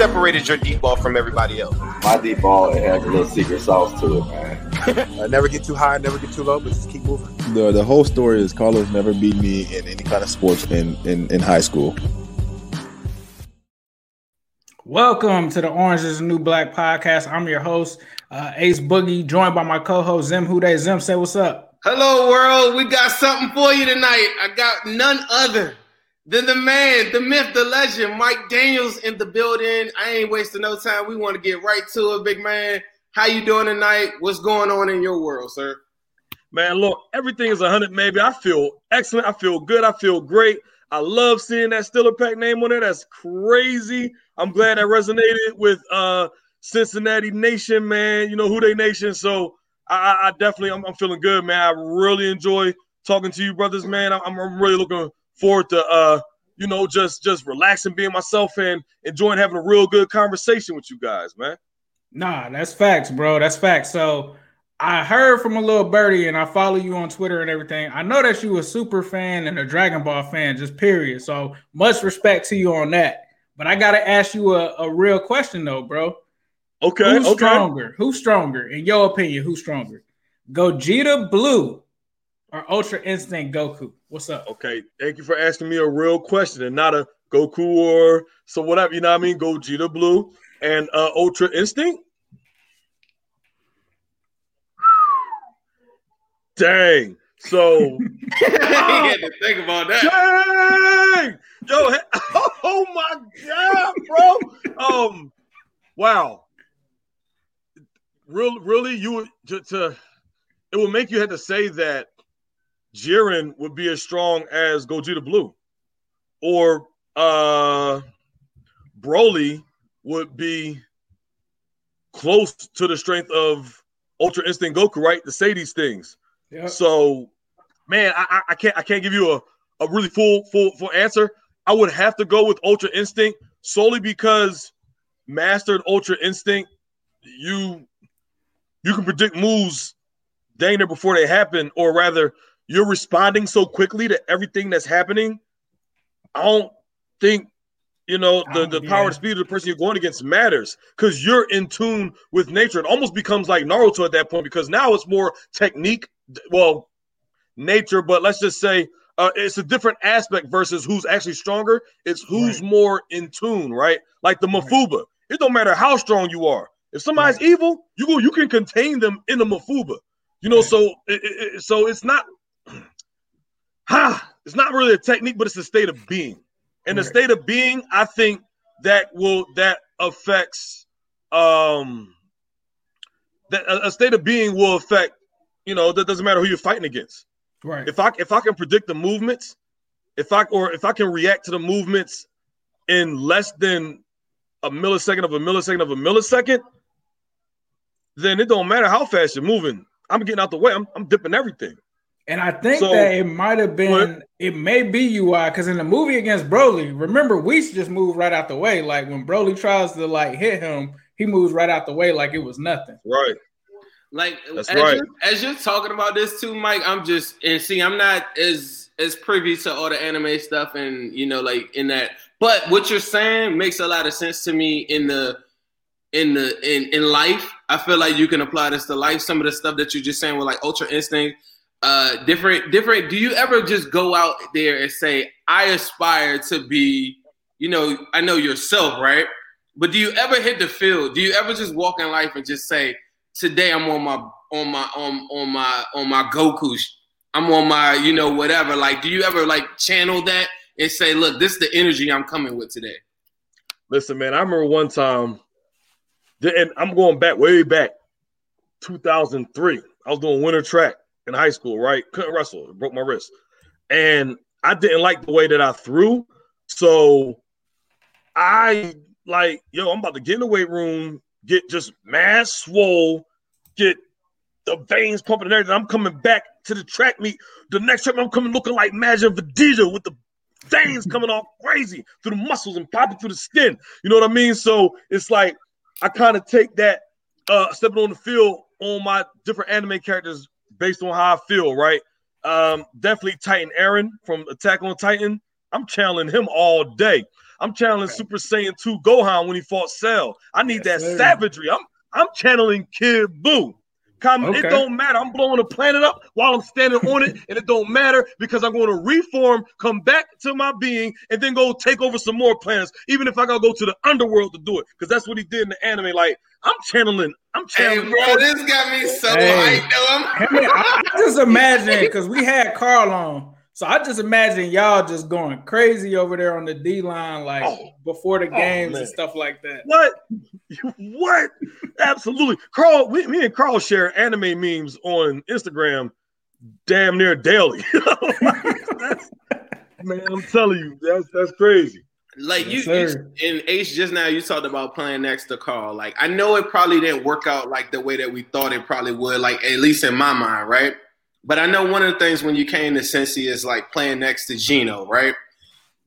separated your deep ball from everybody else? My deep ball it has a little secret sauce to it, man. uh, never get too high, never get too low, but just keep moving. The the whole story is Carlos never beat me in any kind of sports in in, in high school. Welcome to the Orange is the New Black podcast. I'm your host, uh, Ace Boogie, joined by my co-host Zim Hude. Zim, say what's up. Hello, world. We got something for you tonight. I got none other than the man, the myth, the legend, Mike Daniels in the building. I ain't wasting no time. We want to get right to it, big man. How you doing tonight? What's going on in your world, sir? Man, look, everything is 100, maybe. I feel excellent. I feel good. I feel great. I love seeing that Stiller Pack name on there. That's crazy. I'm glad that resonated with uh Cincinnati Nation, man. You know who they nation. So I, I definitely I'm, I'm, feeling good, man. I really enjoy talking to you, brothers, man. I'm, I'm really looking forward to uh you know just just relaxing, being myself, and enjoying having a real good conversation with you guys, man. Nah, that's facts, bro. That's facts. So I heard from a little birdie, and I follow you on Twitter and everything. I know that you a super fan and a Dragon Ball fan, just period. So much respect to you on that. But I gotta ask you a, a real question though, bro. Okay. Who's okay. stronger? Who's stronger? In your opinion, who's stronger? Gogeta Blue or Ultra Instinct Goku? What's up? Okay. Thank you for asking me a real question and not a Goku or so whatever. You know what I mean? Gogeta Blue and uh, Ultra Instinct. Dang. So I had to think about that. Dang! Yo, oh my god, bro. Um, wow. Real, really, you would to, to it would make you have to say that Jiren would be as strong as Gogeta Blue, or uh, Broly would be close to the strength of Ultra Instinct Goku, right? To say these things. Yeah. So, man, I, I can't I can't give you a, a really full full full answer. I would have to go with Ultra Instinct solely because mastered Ultra Instinct, you you can predict moves dang near before they happen, or rather, you're responding so quickly to everything that's happening. I don't think you know the, the power and speed of the person you're going against matters because you're in tune with nature. It almost becomes like Naruto at that point because now it's more technique well, nature, but let's just say uh, it's a different aspect versus who's actually stronger. It's who's right. more in tune, right? Like the Mafuba. Right. It don't matter how strong you are. If somebody's right. evil, you go, you can contain them in the Mafuba. You know, so it, it, so it's not, ha, it's not really a technique, but it's a state of being. And the state of being, I think that will that affects um that a, a state of being will affect you know, that doesn't matter who you're fighting against. Right. If I if I can predict the movements, if I or if I can react to the movements in less than a millisecond of a millisecond of a millisecond, then it don't matter how fast you're moving. I'm getting out the way. I'm, I'm dipping everything. And I think so, that it might have been, it may be UI because in the movie against Broly, remember Whis just moved right out the way. Like when Broly tries to like hit him, he moves right out the way like it was nothing. Right. Like That's as, right. you're, as you're talking about this too, Mike, I'm just and see, I'm not as as privy to all the anime stuff and you know, like in that. But what you're saying makes a lot of sense to me in the in the in in life. I feel like you can apply this to life. Some of the stuff that you're just saying with like Ultra Instinct, uh, different different. Do you ever just go out there and say, I aspire to be, you know, I know yourself, right? But do you ever hit the field? Do you ever just walk in life and just say? today I'm on my on my on on my on my Goku. I'm on my you know whatever. Like, do you ever like channel that and say, look, this is the energy I'm coming with today? Listen, man, I remember one time, and I'm going back way back, 2003. I was doing winter track in high school, right? Couldn't wrestle, broke my wrist, and I didn't like the way that I threw, so I like, yo, I'm about to get in the weight room, get just mass swole, get the veins pumping and everything. I'm coming back to the track meet. The next track, I'm coming looking like Majin Vegeta with the veins coming all crazy through the muscles and popping through the skin. You know what I mean? So it's like I kind of take that uh stepping on the field on my different anime characters based on how I feel, right? Um, definitely Titan Eren from Attack on Titan. I'm channeling him all day. I'm channeling Super Saiyan 2 Gohan when he fought Cell. I need Yes, that sir. savagery. I'm I'm channeling Kid Buu. Come, Okay. It don't matter. I'm blowing the planet up while I'm standing on it, and it don't matter because I'm going to reform, come back to my being, and then go take over some more planets. Even if I gotta go to the underworld to do it, because that's what he did in the anime. Like I'm channeling. I'm channeling. Hey, channeling. bro, this got me so Hey. hyped. Though. I'm, I, mean, I I just imagine because we had Carl on, so I just imagine y'all just going crazy over there on the D line, like Oh. before the Oh, games man. and stuff like that. What? what? Absolutely. Carl, we, me and Carl share anime memes on Instagram damn near daily. Man, I'm telling you, that's that's crazy. Like you, Yes, you sir. in Ace just now, you talked about playing next to Carl. Like I know it probably didn't work out like the way that we thought it probably would. Like at least in my mind, right? But I know one of the things when you came to Cincy is like playing next to Geno, right?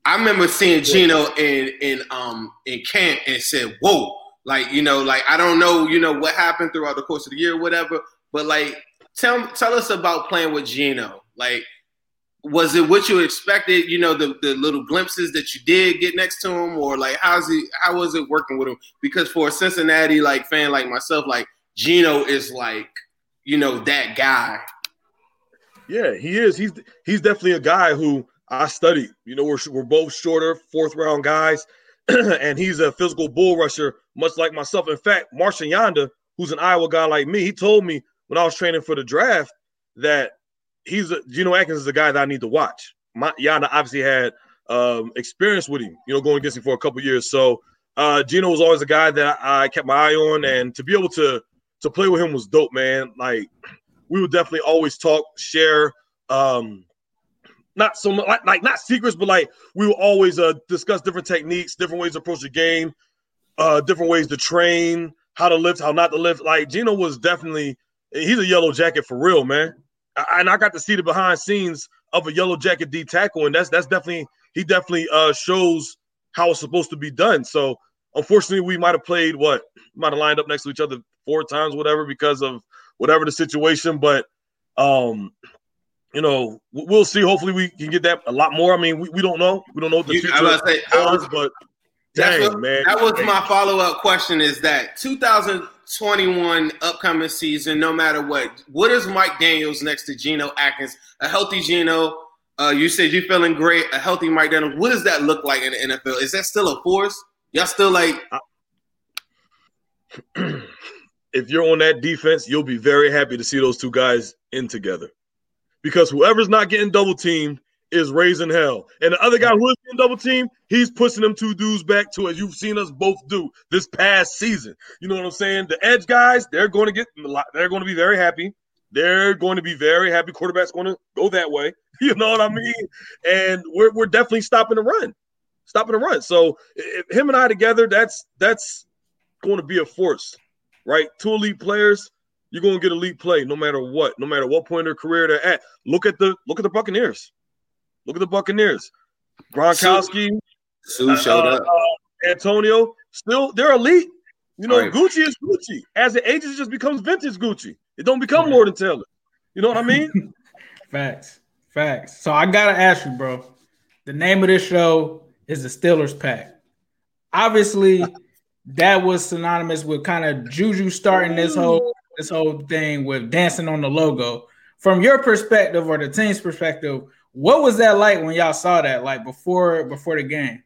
I remember seeing Geno in in um in camp and said, "Whoa!" Like you know, like I don't know, you know what happened throughout the course of the year, or whatever. But like, tell tell us about playing with Geno. Like, was it what you expected? You know, the, the little glimpses that you did get next to him, or like how's he? How was it working with him? Because for a Cincinnati like fan like myself, like Geno is like, you know, that guy. Yeah, he is. He's he's definitely a guy who I studied. You know, we're we're both shorter, fourth round guys, and he's a physical bull rusher, much like myself. In fact, Marshal Yanda, who's an Iowa guy like me, he told me when I was training for the draft that he's a Geno Atkins is a guy that I need to watch. My, Yonda obviously had um, experience with him, you know, going against him for a couple years. So uh, Geno was always a guy that I kept my eye on, and to be able to to play with him was dope, man. Like we would definitely always talk, share, um, not so much like, like not secrets, but like we will always uh discuss different techniques, different ways to approach the game, uh, different ways to train, how to lift, how not to lift. Like Geno was definitely he's a yellow jacket for real, man. I- And I got to see the behind scenes of a yellow jacket D tackle, and that's that's definitely he definitely uh shows how it's supposed to be done. So unfortunately, we might have played what might have lined up next to each other four times, whatever, because of whatever the situation. But um, you know, we- we'll see. Hopefully, we can get that a lot more. I mean, we, we don't know. We don't know what the You- I future was about to say, I was- but dang, what- man, That was my follow up question. Is that 2021 upcoming season? No matter what, what is Mike Daniels next to Geno Atkins? A healthy Geno. Uh, you said you're feeling great. A healthy Mike Daniels. What does that look like in the NFL? Is that still a force? Y'all still like? if you're on that defense, you'll be very happy to see those two guys in together. Because whoever's not getting double teamed is raising hell. And the other guy who is getting double teamed, he's pushing them two dudes back to as you've seen us both do this past season. You know what I'm saying? The edge guys, they're going to get they're going to be very happy. They're going to be very happy. Quarterback's going to go that way. You know what I mean? And we're we're definitely stopping the run. Stopping the run. So him and I together, that's that's going to be a force right? Two elite players, you're going to get elite play no matter what, no matter what point in their career they're at. Look at the look at the Buccaneers. Look at the Buccaneers. Gronkowski, Suh showed uh, up. uh, Antonio, still they're elite. You know, Right. Gucci is Gucci. As it ages, it just becomes vintage Gucci. It don't become Lord and Taylor. You know what I mean? Facts, facts. So I gotta ask you, bro. The name of this show is the Steelers Pack. Obviously, that was synonymous with kind of Juju starting this whole this whole thing with dancing on the logo. From your perspective or the team's perspective, what was that like when y'all saw that? Like before before the game?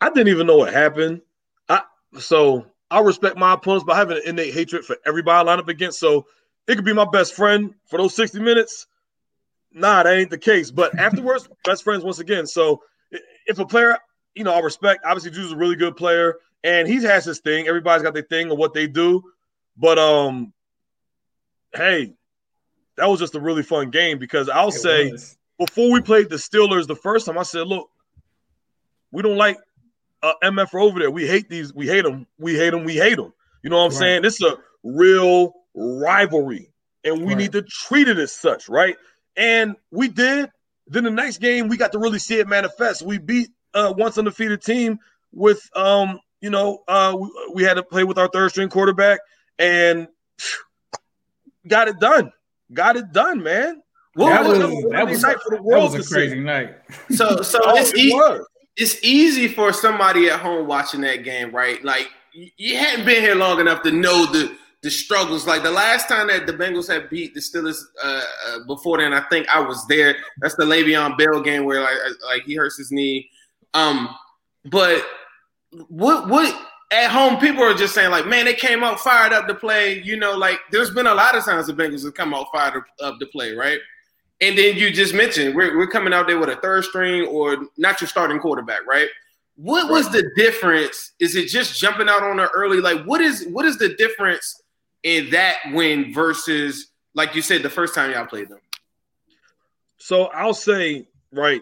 I didn't even know what happened. I so I respect my opponents, but I have an innate hatred for everybody I line up against. So it could be my best friend for those 60 minutes. Nah, that ain't the case. But afterwards, best friends once again. So if a player, you know, I respect, obviously Juju's a really good player, and he has his thing. Everybody's got their thing of what they do. But um, hey, that was just a really fun game because I'll It say was. before we played the Steelers the first time, I said, look, we don't like uh, MF over there. We hate these. We hate them. We hate them. We hate them. You know what I'm Right. saying? This is a real rivalry, and we Right. need to treat it as such, right? And we did. Then the next game, we got to really see it manifest. We beat uh, once undefeated team with, um, you know, uh, we, we had to play with our third string quarterback, and got it done. Got it done, man. What that was was- that was, night for the world. that was a to see. crazy night. so so Oh, it's it e- it's easy for somebody at home watching that game, right? Like you you hadn't been here long enough to know the the struggles. Like the last time that the Bengals had beat the Steelers uh, uh, before then, I think I was there. That's the Le'Veon Bell game where like like he hurts his knee. Um, but what what at home people are just saying like, man, they came out fired up to play. You know, like there's been a lot of times the Bengals have come out fired up- to play, right? And then you just mentioned we're, we're coming out there with a third string or not your starting quarterback, right? What was the difference? Is it just jumping out on her early? Like, what is what is the difference in that win versus, like you said, the first time y'all played them? So I'll say, right,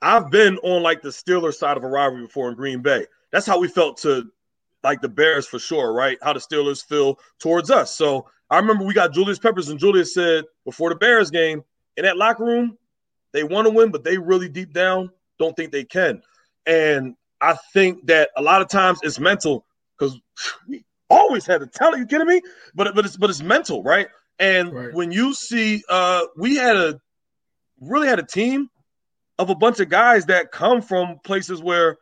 I've been on like the Steelers side of a rivalry before in Green Bay. That's how we felt to like the Bears for sure, right? How the Steelers feel towards us. So I remember we got Julius Peppers, and Julius said before the Bears game in that locker room, they want to win, but they really deep down don't think they can. And I think that a lot of times it's mental because we always had the talent. You kidding me? But but it's but it's mental, right? And Right. when you see, uh, we had a really had a team of a bunch of guys that come from places where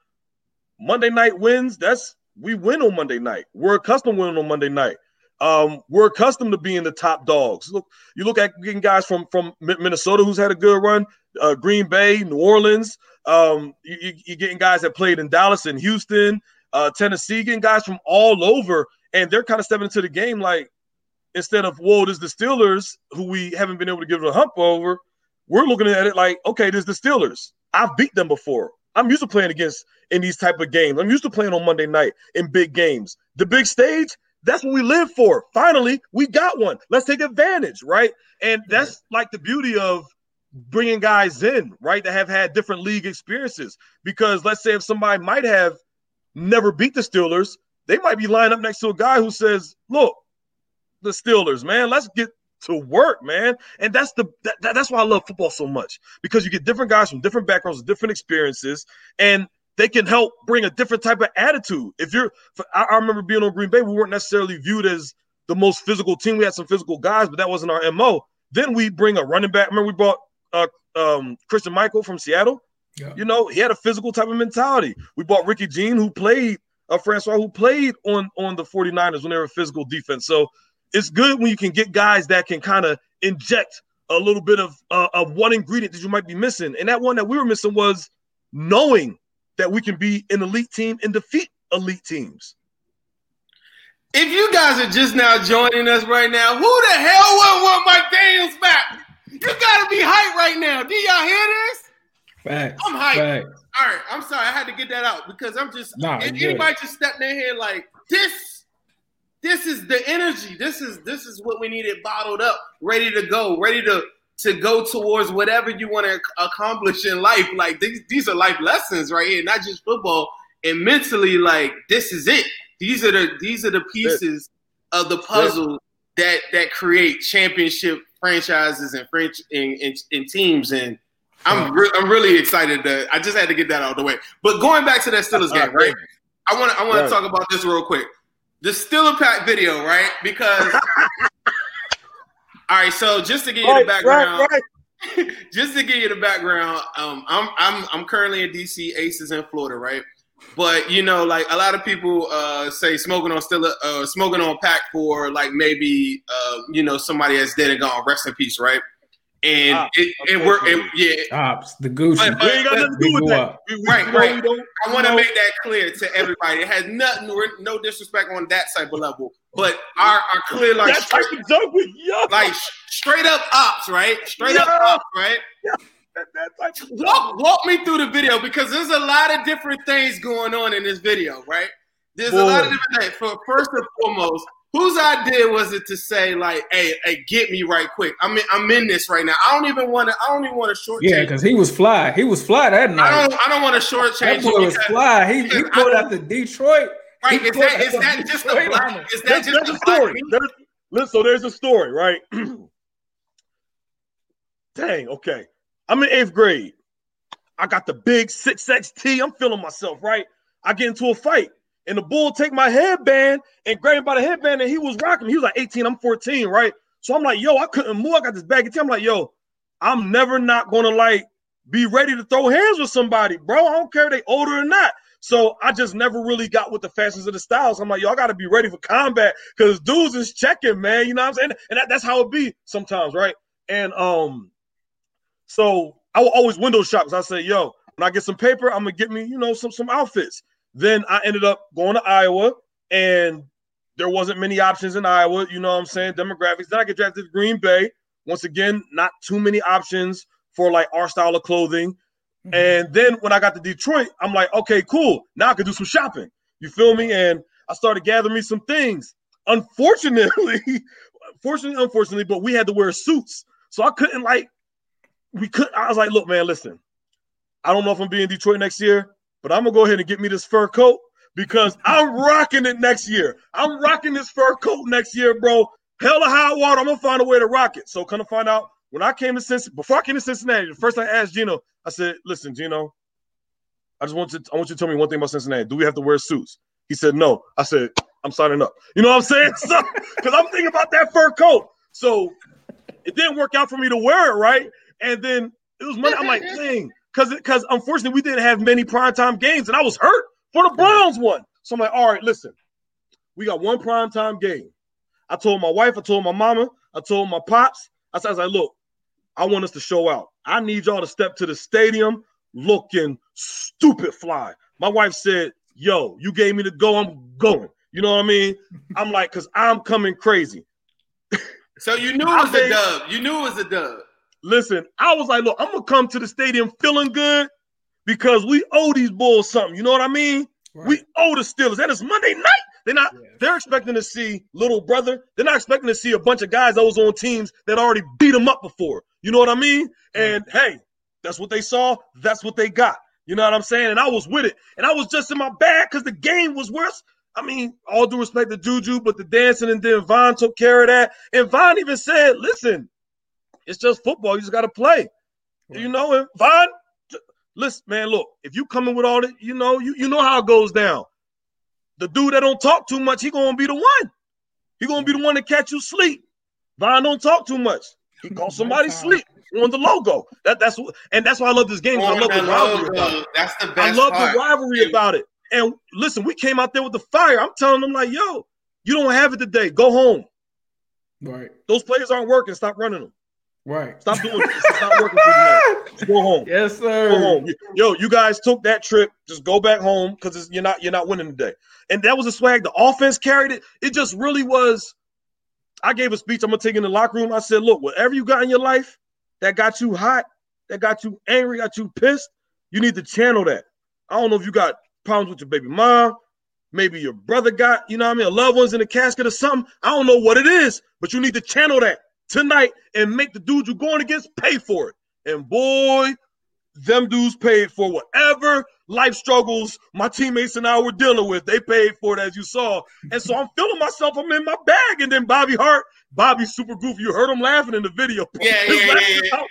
Monday night wins. That's we win on Monday night. We're accustomed to winning on Monday night. Um, we're accustomed to being the top dogs. Look, you look at getting guys from from Minnesota who's had a good run, uh, Green Bay, New Orleans. Um, you, you're getting guys that played in Dallas and Houston, uh, Tennessee, getting guys from all over, and they're kind of stepping into the game like instead of whoa, there's the Steelers who we haven't been able to give a hump over. We're looking at it like okay, there's the Steelers. I've beat them before. I'm used to playing against in these type of games. I'm used to playing on Monday night in big games. The big stage, that's what we live for. Finally, we got one. Let's take advantage, right? And that's like the beauty of bringing guys in, right, that have had different league experiences. Because let's say if somebody might have never beat the Steelers, they might be lined up next to a guy who says, "Look, the Steelers, man, let's get to work, man." And that's the that, that- that's why I love football so much because you get different guys from different backgrounds, different experiences, and they can help bring a different type of attitude. If you're, I, I remember being on Green Bay, we weren't necessarily viewed as the most physical team. We had some physical guys, but that wasn't our mo. Then we bring a running back. Remember, we brought uh, um, Christine Michael from Seattle. Yeah. You know, he had a physical type of mentality. We bought Ricky Jean, who played uh, Francois, who played on on the 49ers when they were a physical defense. So it's good when you can get guys that can kind of inject a little bit of uh, of one ingredient that you might be missing. And that one that we were missing was knowing that we can be an elite team and defeat elite teams. If you guys are just now joining us right now, who the hell would want Mike Daniels back? You gotta be hyped right now. Do y'all hear this? Facts. I'm hyped. Facts. All right, I'm sorry, I had to get that out because I'm just Nah, if you good. anybody just stepped in here like this, this is the energy. This is this is what we needed bottled up, ready to go, ready to to go towards whatever you want to accomplish in life. Like these, these are life lessons right here, not just football. And mentally, like this is it. These are the these are the pieces of the puzzle that that create championship franchises and French and, and, and teams. And I'm re- I'm really excited. To, I just had to get that out of the way. But going back to that Steelers game, right? I want I want Right. to talk about this real quick. The Steeler Pack video, right? Because all right, so just to give you the background, right. just to give you the background, um, I'm I'm I'm currently in DC, Aces in Florida, right? But you know, like a lot of people uh, say, smoking on still uh, smoking on pack for like maybe uh, you know somebody that's dead and gone, rest in peace, right? And Ah, it, and we're and, yeah, Ops, the Gucci. But- We ain't got nothing to do with that. guap. We, we, Right, know, right. we I want to make that clear to everybody. It has nothing, we're- no disrespect on that type of level, but our, our clear like that type straight, of joke with yo, like straight up ops, right? Straight up ops, right? that, that type of walk walk me through the video because there's a lot of different things going on in this video, right? There's a lot of different things. For first and foremost, whose idea was it to say like, "Hey, hey, get me right quick"? I'm in, I'm in this right now. I don't even want to. I don't even want to short. Yeah, because he was fly. He was fly that night. I night. don't. I don't want to shortchange That boy was fly. He, he I pulled don't- out the Detroit. Right? Is pulled that out the just a Detroit on black? Is that There's, just there's a a story. There's, listen, so there's a story, right? Dang, okay. I'm in eighth grade. I got the big 6XT. I'm feeling myself, right? I get into a fight, and the bull take my headband and grab me by the headband, and he was rocking me. He was like 18, I'm 14, right? So I'm like, yo, I couldn't move. I got this bag of baggy I'm like, yo, I'm never not gonna like be ready to throw hands with somebody, bro. I don't care if they older or not. So I just never really got with the fashions of the styles. I'm like, y'all got to be ready for combat because dudes is checking, man. You know what I'm saying? And that, that's how it be sometimes, right? And um, so I will always window shop I say, yo, when I get some paper, I'm gonna get me, you know, some some outfits. Then I ended up going to Iowa, and there wasn't many options in Iowa. You know what I'm saying? Demographics. Then I get drafted to Green Bay. Once again, not too many options for like our style of clothing. Mm-hmm. And then when I got to Detroit, I'm like, okay, cool. Now I can do some shopping. You feel me? And I started gathering me some things. Unfortunately, fortunately, unfortunately, but we had to wear suits. So I couldn't like, we could. I was like, look, man, listen. I don't know if I'm being Detroit next year, but I'm gonna go ahead and get me this fur coat because I'm rocking it next year. I'm rocking this fur coat next year, bro. Hell of high water. I'm gonna find a way to rock it. So kind of find out when I came to Cincinnati, before I came to Cincinnati, the first I asked Geno, I said, "Listen, Geno, I just want you. I want you to tell me one thing about Cincinnati. Do we have to wear suits?" He said, "No." I said, "I'm signing up." You know what I'm saying? So, because I'm thinking about that fur coat. So it didn't work out for me to wear it, right? And then it was money. I'm like, dang, because because unfortunately we didn't have many primetime games, and I was hurt for the Browns one. So I'm like, all right, listen, we got one primetime game. I told my wife, I told my mama, I told my pops. I said, I was like, look, I want us to show out. I need y'all to step to the stadium looking stupid fly. My wife said, Yo, you gave me the go, I'm going. You know what I mean? I'm like, because I'm coming crazy. so you knew it was a dub. You knew it was a dub. Listen, I was like, look, I'm gonna come to the stadium feeling good because we owe these bulls something. You know what I mean? Right. We owe the Steelers. That is Monday night. They're not. Yeah. They're expecting to see little brother. They're not expecting to see a bunch of guys that was on teams that already beat them up before. You know what I mean? And hey, that's what they saw. That's what they got. You know what I'm saying? And I was with it. And I was just in my bag because the game was worse. I mean, all due respect to Juju, but the dancing and then Vonn took care of that. And Vonn even said, listen, it's just football. You just got to play. Right. You know, and Vonn, listen, man, look, if you coming with all the, you know, you, you know how it goes down the dude that don't talk too much, he gonna be the one. He gonna be the one to catch you sleep. Vonn don't talk too much. He call somebody sleep on the logo. That that's what, and that's why I love this game. I love the rivalry about it. That's the best. I love part. the rivalry about it. And listen, we came out there with the fire. I'm telling them like, yo, you don't have it today. Go home. Right. Those players aren't working. Stop running them. Right. Stop doing this. It's not working for you. Go home. Yes, sir. Go home. Yo, you guys took that trip. Just go back home because you're not you're not winning today. And that was a swag. The offense carried it. It just really was. I gave a speech. I'm gonna take in the locker room. I said, look, whatever you got in your life that got you hot, that got you angry, got you pissed, you need to channel that. I don't know if you got problems with your baby mom, maybe your brother got, you know what I mean, a loved one's in the casket or something. I don't know what it is, but you need to channel that tonight and make the dudes you're going against pay for it. And boy, them dudes paid for whatever life struggles my teammates and I were dealing with. They paid for it, as you saw. And so I'm feeling myself. I'm in my bag. And then Bobby Hart, Bobby's super goofy. You heard him laughing in the video. Yeah, yeah, yeah, yeah.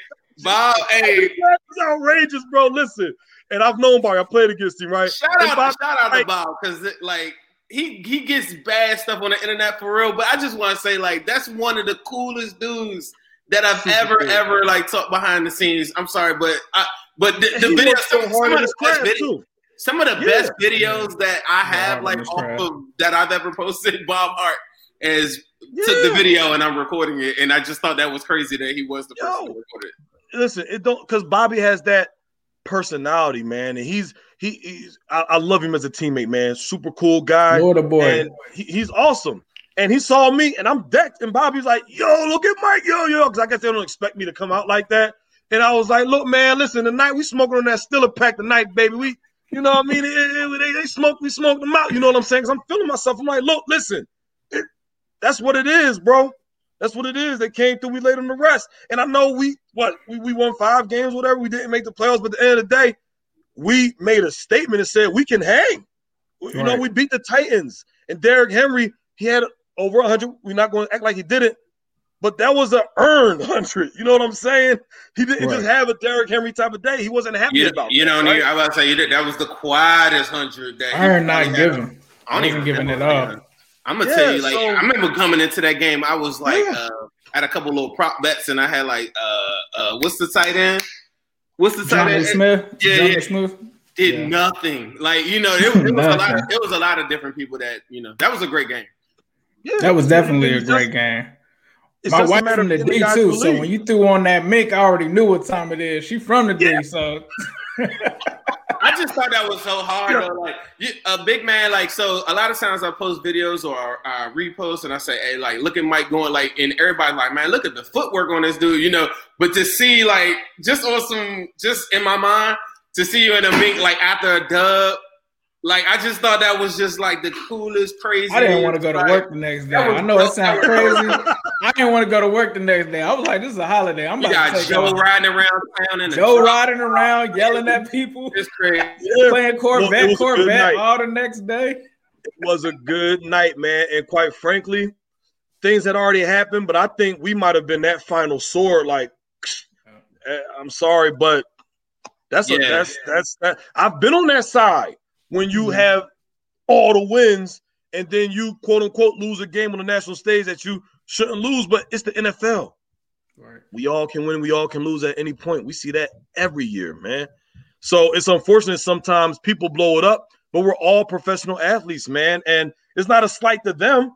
Bob, hey. It's outrageous, bro. Listen. And I've known Bobby. I played against him, right? Shout out, Bobby, shout out to Bob because, like, he he gets bad stuff on the internet for real. But I just want to say, like, that's one of the coolest dudes that I've ever ever like talked behind the scenes. I'm sorry, but I but the, the video some, some, of the best videos, some of the yeah. best videos that I have like off of that I've ever posted. Bob Hart is yeah. took the video and I'm recording it, and I just thought that was crazy that he was the Yo, person to record it. Listen, it don't because Bobby has that personality, man, and he's he, he's I, I, love him as a teammate, man. Super cool guy. Lord of boy. And he, he's awesome. And he saw me, and I'm decked. And Bobby's like, "Yo, look at Mike, yo, yo," because I guess they don't expect me to come out like that. And I was like, "Look, man, listen, tonight we smoking on that Stiller pack tonight, baby. We, you know what I mean? It, it, they, they smoke, we smoke them out. You know what I'm saying? Because I'm feeling myself. I'm like, look, listen, it, that's what it is, bro. That's what it is. They came through. We laid them to rest. And I know we what we, we won five games, whatever. We didn't make the playoffs, but at the end of the day, we made a statement and said we can hang. You right. know, we beat the Titans and Derrick Henry. He had over 100. We're not going to act like he didn't, but that was an earned 100. You know what I'm saying? He didn't right. just have a Derrick Henry type of day. He wasn't happy you, about You that, know, right? I was about to say that was the quietest 100 that I not given. I don't even giving it up. I'm gonna yeah, tell you, like, so, I remember coming into that game. I was like, yeah. uh, had a couple little prop bets, and I had like uh uh what's the tight end? What's the tight Jonnu end? Smith. Yeah, Jonnu yeah. Smith. Did Yeah. nothing. Like you know, it, it was a lot. Of, it was a lot of different people that you know. That was a great game. Yeah, That was definitely a great just- game. it's My just wife matter from the D guys too, so when you threw on that mink, I already knew what time it is. She from the Yeah. D, so I just thought that was so hard. Yeah. Though. Like you, a big man, like so. A lot of times I post videos or I repost, and I say, "Hey, like, look at Mike going like," and everybody like, "Man, look at the footwork on this dude," you know. But to see like just on some, just in my mind, to see you in a mink like after a dub, like I just thought that was just like the coolest, crazy. I didn't want to go to like, work the next day. I know it sounds crazy. I didn't want to go to work the next day. I was like, "This is a holiday. I'm You about to got take Joe off." riding around town in Joe truck. riding around, yelling at people, It's crazy. Yeah, playing Look, Corvette, it was Corvette all the next day. it was a good night, man. And quite frankly, things had already happened, but I think we might have been that final sword. Like, eh, I'm sorry, but that's a, that's that's that. I've been on that side when you Mhm. have all the wins and then you quote unquote lose a game on the national stage that you shouldn't lose. But it's the NFL. Right. We all can win, we all can lose at any point. We see that every year, man. So it's unfortunate sometimes people blow it up, but we're all professional athletes, man. And it's not a slight to them.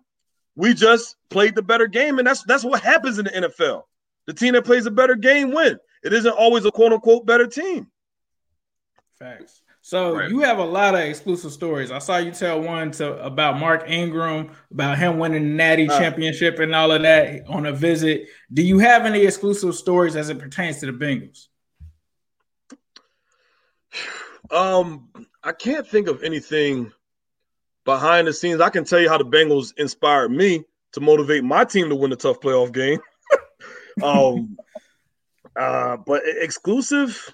We just played the better game, and that's that's what happens in the NFL. The team that plays a better game win. It isn't always a quote unquote better team. Facts. So Right. you have a lot of exclusive stories. I saw you tell one to about Mark Ingram, about him winning the Natty Uh. Championship and all of that on a visit. Do you have any exclusive stories as it pertains to the Bengals? Um, I can't think of anything behind the scenes. I can tell you how the Bengals inspired me to motivate my team to win a tough playoff game. um, uh, but exclusive,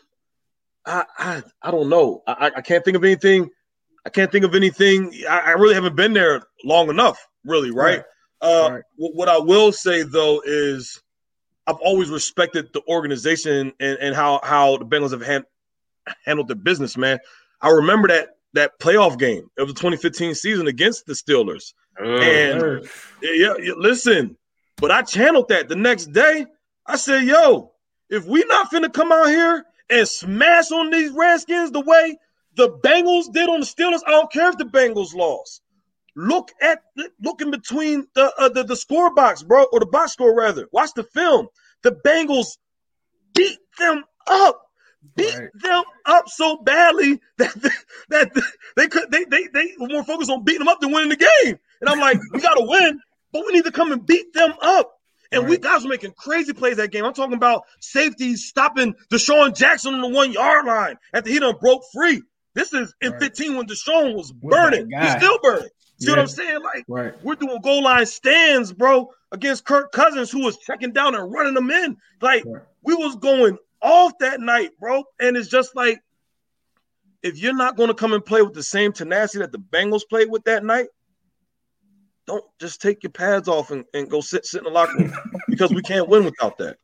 I, I I don't know. I, I can't think of anything. I can't think of anything. I, I really haven't been there long enough, really, right? Uh, Right. What, what I will say though is, I've always respected the organization and, and how how the Bengals have hand, handled their business, man. I remember that that playoff game of the 2015 season against the Steelers. And yeah, yeah, listen, but I channeled that the next day. I said, yo, if we not finna come out here and smash on these Redskins the way the Bengals did on the Steelers, I don't care if the Bengals lost. Look at look in between the uh, the, the score box, bro, or the box score rather. Watch the film. The Bengals beat them up, beat Right. them up so badly that that they could they they they were more focused on beating them up than winning the game. And I'm like, we gotta win, but we need to come and beat them up. And we guys were making crazy plays that game. I'm talking about safeties stopping DeSean Jackson on the one yard line after he done broke free. This is in Right. 15 when DeSean was burning. He's still burning. See what I'm saying? Like Right. we're doing goal line stands, bro, against Kirk Cousins, who was checking down and running them in. Like Right. we was going off that night, bro. And it's just like if you're not going to come and play with the same tenacity that the Bengals played with that night, don't just take your pads off and, and go sit sit in the locker room because we can't win without that.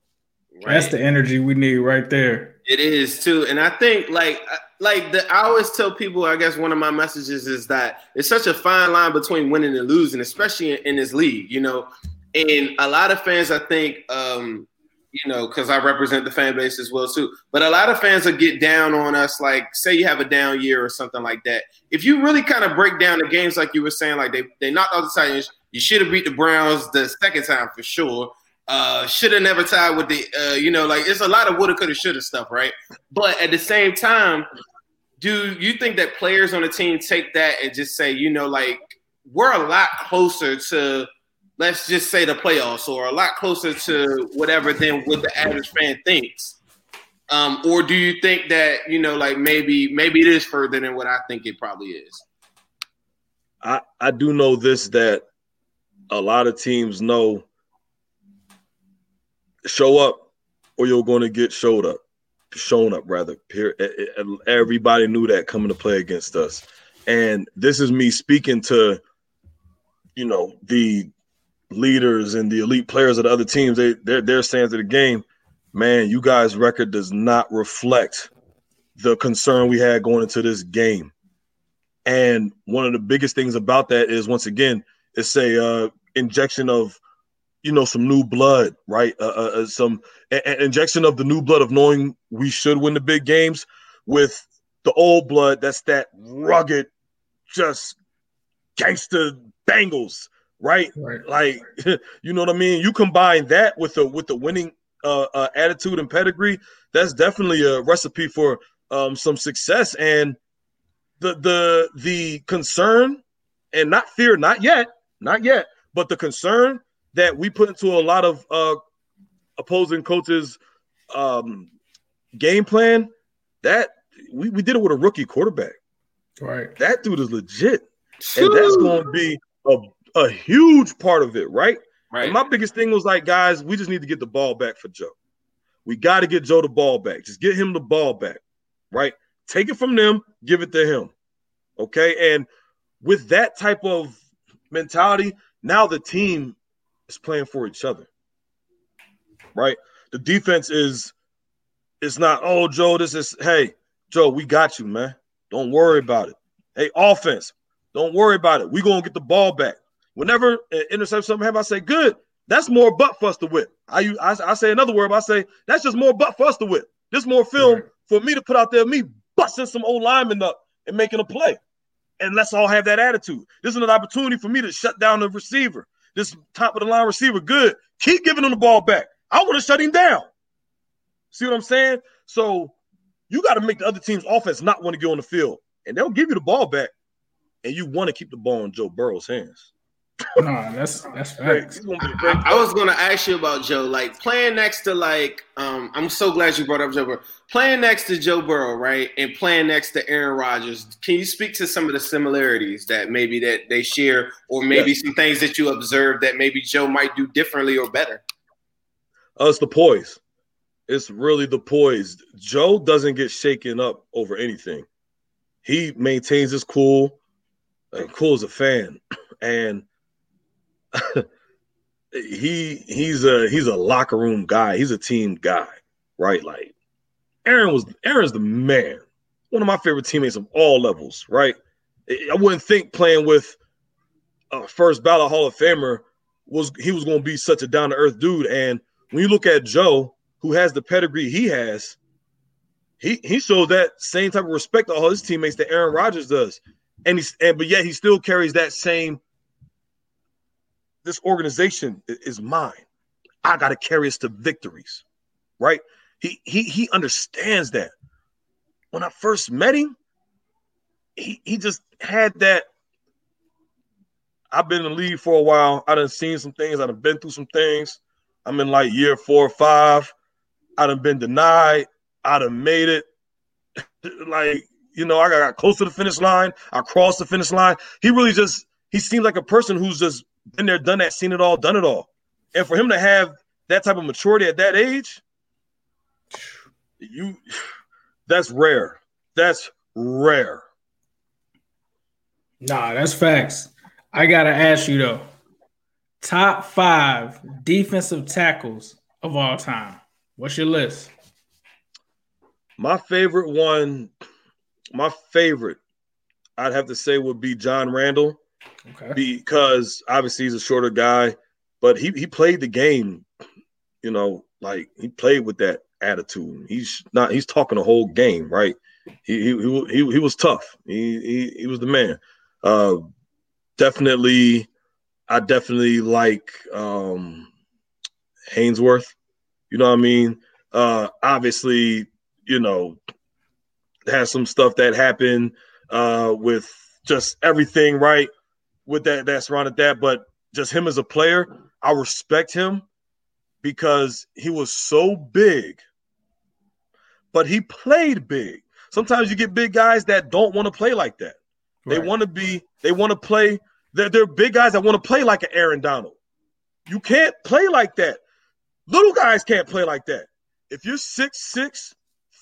That's the energy we need right there. It is too, and I think like like the I always tell people. I guess one of my messages is that it's such a fine line between winning and losing, especially in, in this league. You know, and a lot of fans, I think, um, you know, because I represent the fan base as well too. But a lot of fans will get down on us, like say you have a down year or something like that. If you really kind of break down the games, like you were saying, like they they knocked out the Titans, you should have beat the Browns the second time for sure. Uh, should have never tied with the, uh, you know, like it's a lot of woulda, coulda, shoulda stuff, right? But at the same time, do you think that players on the team take that and just say, you know, like we're a lot closer to, let's just say the playoffs, or a lot closer to whatever than what the average fan thinks? Um, or do you think that you know, like maybe maybe it is further than what I think it probably is? I I do know this that a lot of teams know show up or you're going to get showed up, shown up rather. Everybody knew that coming to play against us, and this is me speaking to, you know, the leaders and the elite players of the other teams. They they're saying to the game, man, you guys' record does not reflect the concern we had going into this game. And one of the biggest things about that is once again, it's a uh, injection of you know, some new blood, right? Uh, uh, uh some a- a- injection of the new blood of knowing we should win the big games with the old blood. That's that rugged, just gangster Bengals, right? Right. Like, you know what I mean? You combine that with the with the winning uh, uh, attitude and pedigree. That's definitely a recipe for um, some success. And the the the concern and not fear, not yet, not yet, but the concern that we put into a lot of uh, opposing coaches' um, game plan. That we, we did it with a rookie quarterback. Right. That dude is legit, and that's going to be a a huge part of it, right? right. And my biggest thing was like, guys, we just need to get the ball back for Joe. We got to get Joe the ball back. Just get him the ball back, right? Take it from them, give it to him. Okay. And with that type of mentality, now the team is playing for each other. Right? The defense is it's not, oh Joe, this is hey, Joe, we got you, man. Don't worry about it. Hey, offense, don't worry about it. We're gonna get the ball back. Whenever an interception something happen, I say, good. That's more butt for us to whip. I, I I say another word, I say that's just more butt for us to whip. This more film Right. for me to put out there, me busting some old linemen up and making a play. And let's all have that attitude. This is an opportunity for me to shut down the receiver. This top of the line receiver, good. Keep giving him the ball back. I want to shut him down. See what I'm saying? So you got to make the other team's offense not want to get on the field, and they'll give you the ball back, and you want to keep the ball in Joe Burrow's hands. No, that's that's facts. He's gonna be a great. I, I was gonna ask you about Joe, like playing next to like um I'm so glad you brought up Joe Burrow. Playing next to Joe Burrow, right? And playing next to Aaron Rodgers. Can you speak to some of the similarities that maybe that they share, or maybe Yes. some things that you observed that maybe Joe might do differently or better? Uh, it's the poise. It's really the poise. Joe doesn't get shaken up over anything. He maintains his cool, uh, cool as a fan, and he he's a he's a locker room guy. He's a team guy, right? Like Aaron was Aaron's the man. One of my favorite teammates of all levels, right? I wouldn't think playing with a first ballot Hall of Famer was he was going to be such a down to earth dude. And when you look at Joe, who has the pedigree he has, he he shows that same type of respect to all his teammates that Aaron Rodgers does. And he's and but yet he still carries that same this organization is mine. I got to carry us to victories. Right? He he he understands that. When I first met him, he he just had that I've been in the league for a while. I done seen some things. I done been through some things. I'm in like year four or five. I done been denied. I done made it. like, you know, I got close to the finish line. I crossed the finish line. He really just, he seems like a person who's just been there, done that, seen it all, done it all. And for him to have that type of maturity at that age, you, that's rare. That's rare. Nah, that's facts. I gotta ask you though. Top five defensive tackles of all time. What's your list? My favorite one, my favorite, I'd have to say would be John Randle Okay. because obviously he's a shorter guy, but he he played the game, you know, like he played with that attitude. He's not he's talking the whole game, right? He he he, he, he was tough. He, he he was the man. Uh definitely I definitely like um Haynesworth. You know what I mean? Uh obviously, you know, has some stuff that happened uh with just everything, right? With that that surrounded that, but just him as a player, I respect him because he was so big, but he played big. Sometimes you get big guys that don't want to play like that. They want to be, they want to play. They're, they're big guys that want to play like an Aaron Donald. You can't play like that. Little guys can't play like that. If you're 6'6,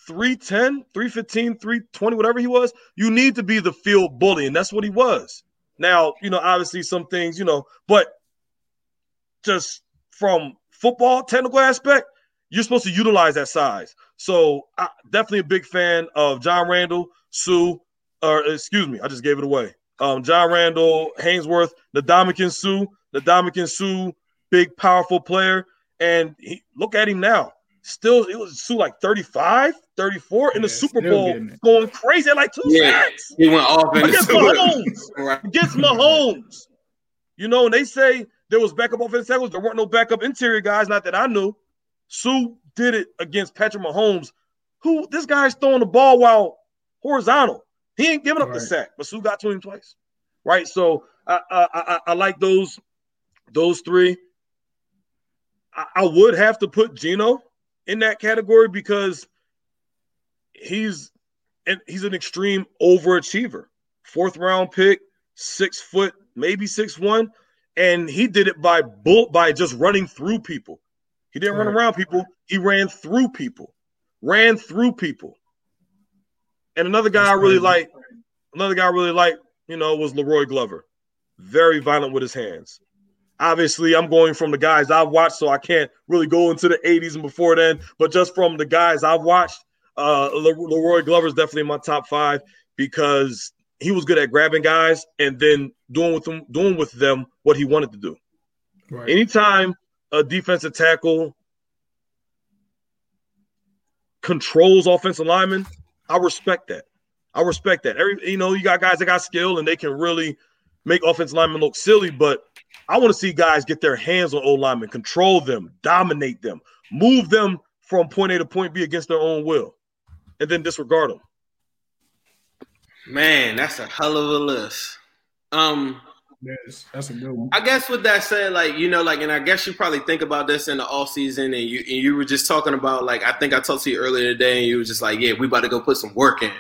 310, 315, 320, whatever he was, you need to be the field bully. And that's what he was. Now, you know, obviously some things, you know, but just from football technical aspect, you're supposed to utilize that size. So I, definitely a big fan of John Randle, Suh, or excuse me, I just gave it away. Um, John Randle, Haynesworth, Ndamukong Suh, Ndamukong Suh, big, powerful player. And he, look at him now. Still, it was Suh like 35, 34 in the Yeah, Super Bowl, going crazy at like two Yeah. sacks He went off in the against Super Mahomes. Right. Against Mahomes. You know, and they say there was backup offensive tackles. There weren't no backup interior guys, not that I knew. Suh did it against Patrick Mahomes, who this guy's throwing the ball while horizontal. He ain't giving up the sack, but Suh got to him twice. Right. So I I, I, I like those those three. I, I would have to put Geno in that category because he's and he's an extreme overachiever. Fourth round pick, six foot, maybe six one, and he did it by bull by just running through people. He didn't run around people. He ran through people. Ran through people. And another guy That's I really like, another guy I really like, you know, was La'Roi Glover. Very violent with his hands. Obviously, I'm going from the guys I've watched, so I can't really go into the 80s and before then. But just from the guys I've watched, uh, Le- La'Roi Glover is definitely in my top five because he was good at grabbing guys and then doing with them, doing with them what he wanted to do. Right. Anytime a defensive tackle controls offensive linemen, I respect that. I respect that. Every you know, you got guys that got skill and they can really make offensive linemen look silly, but I want to see guys get their hands on old linemen, control them, dominate them, move them from point A to point B against their own will, and then disregard them. Man, that's a hell of a list. Um, Yes, that's a good one. I guess with that said, like you know, like, and I guess you probably think about this in the off season, and you and you were just talking about like I think I talked to you earlier today, and you were just like, yeah, we about to go put some work in.